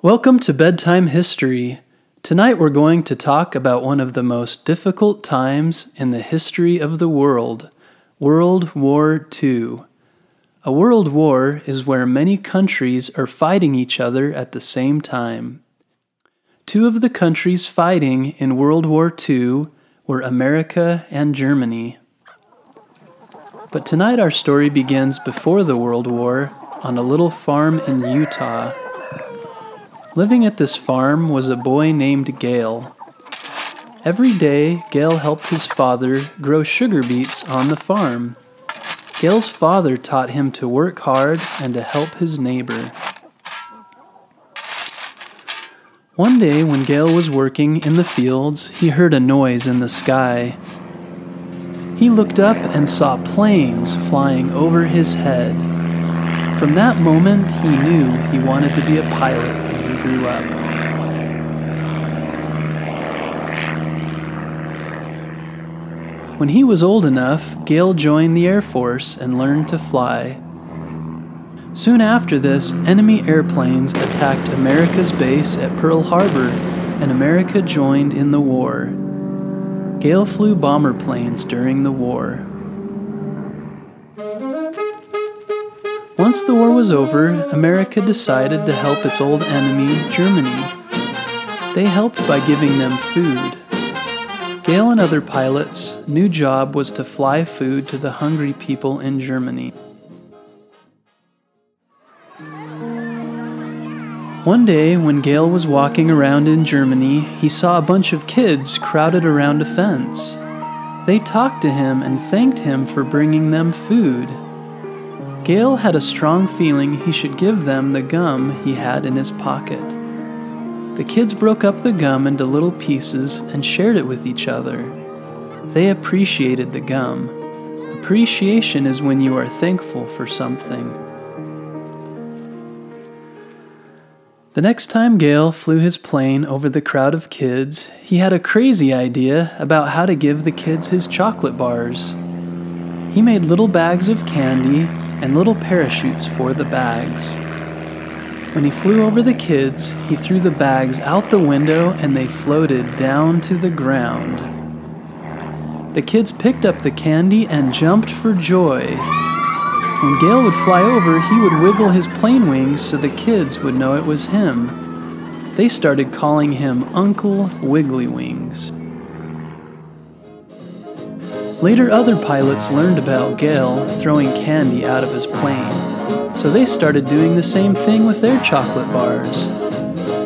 Welcome to Bedtime History. Tonight we're going to talk about one of the most difficult times in the history of the world World War II. A world war is where many countries are fighting each other at the same time. Two of the countries fighting in World War II were America and Germany. But tonight our story begins before the World War on a little farm in Utah. Living at this farm was a boy named Gail. Every day, Gail helped his father grow sugar beets on the farm. Gail's father taught him to work hard and to help his neighbor. One day, when Gail was working in the fields, he heard a noise in the sky. He looked up and saw planes flying over his head. From that moment, he knew he wanted to be a pilot grew up. When he was old enough, Gail joined the Air Force and learned to fly. Soon after this, enemy airplanes attacked America's base at Pearl Harbor, and America joined in the war. Gail flew bomber planes during the war. Once the war was over, America decided to help its old enemy, Germany. They helped by giving them food. Gail and other pilots' new job was to fly food to the hungry people in Germany. One day, when Gail was walking around in Germany, he saw a bunch of kids crowded around a fence. They talked to him and thanked him for bringing them food. Gail had a strong feeling he should give them the gum he had in his pocket. The kids broke up the gum into little pieces and shared it with each other. They appreciated the gum. Appreciation is when you are thankful for something. The next time Gail flew his plane over the crowd of kids, he had a crazy idea about how to give the kids his chocolate bars. He made little bags of candy and little parachutes for the bags. When he flew over the kids, he threw the bags out the window and they floated down to the ground. The kids picked up the candy and jumped for joy. When Gail would fly over, he would wiggle his plane wings so the kids would know it was him. They started calling him Uncle Wiggly Wings. Later, other pilots learned about Gail throwing candy out of his plane so they started doing the same thing with their chocolate bars.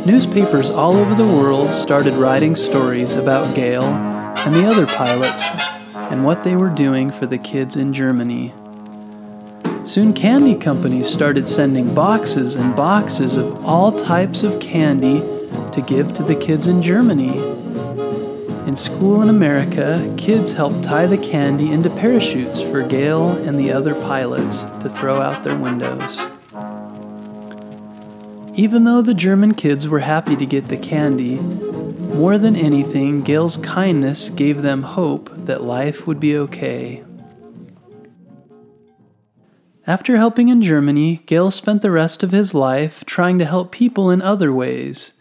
Newspapers all over the world started writing stories about Gail and the other pilots and what they were doing for the kids in Germany. Soon, candy companies started sending boxes and boxes of all types of candy to give to the kids in Germany. In school in America, kids helped tie the candy into parachutes for Gail and the other pilots to throw out their windows. Even though the German kids were happy to get the candy, more than anything, Gail's kindness gave them hope that life would be okay. After helping in Germany, Gail spent the rest of his life trying to help people in other ways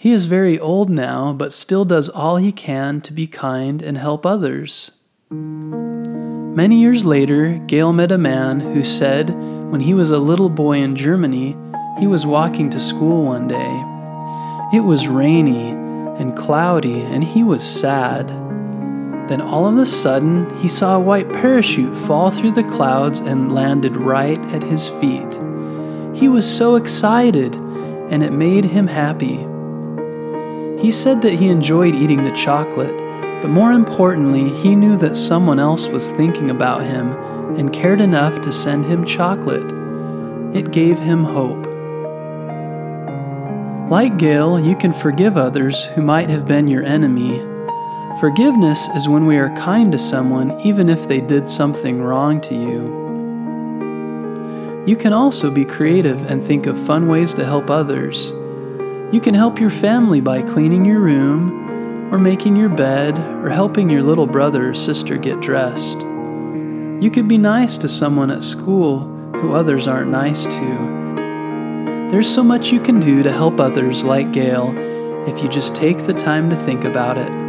he is very old now, but still does all he can to be kind and help others. Many years later, Gail met a man who said when he was a little boy in Germany, he was walking to school one day. It was rainy and cloudy, and he was sad. Then all of a sudden, he saw a white parachute fall through the clouds and landed right at his feet. He was so excited, and it made him happy. He said that he enjoyed eating the chocolate, but more importantly, he knew that someone else was thinking about him and cared enough to send him chocolate. It gave him hope. Like Gail, you can forgive others who might have been your enemy. Forgiveness is when we are kind to someone even if they did something wrong to you. You can also be creative and think of fun ways to help others. You can help your family by cleaning your room, or making your bed, or helping your little brother or sister get dressed. You could be nice to someone at school who others aren't nice to. There's so much you can do to help others like Gail if you just take the time to think about it.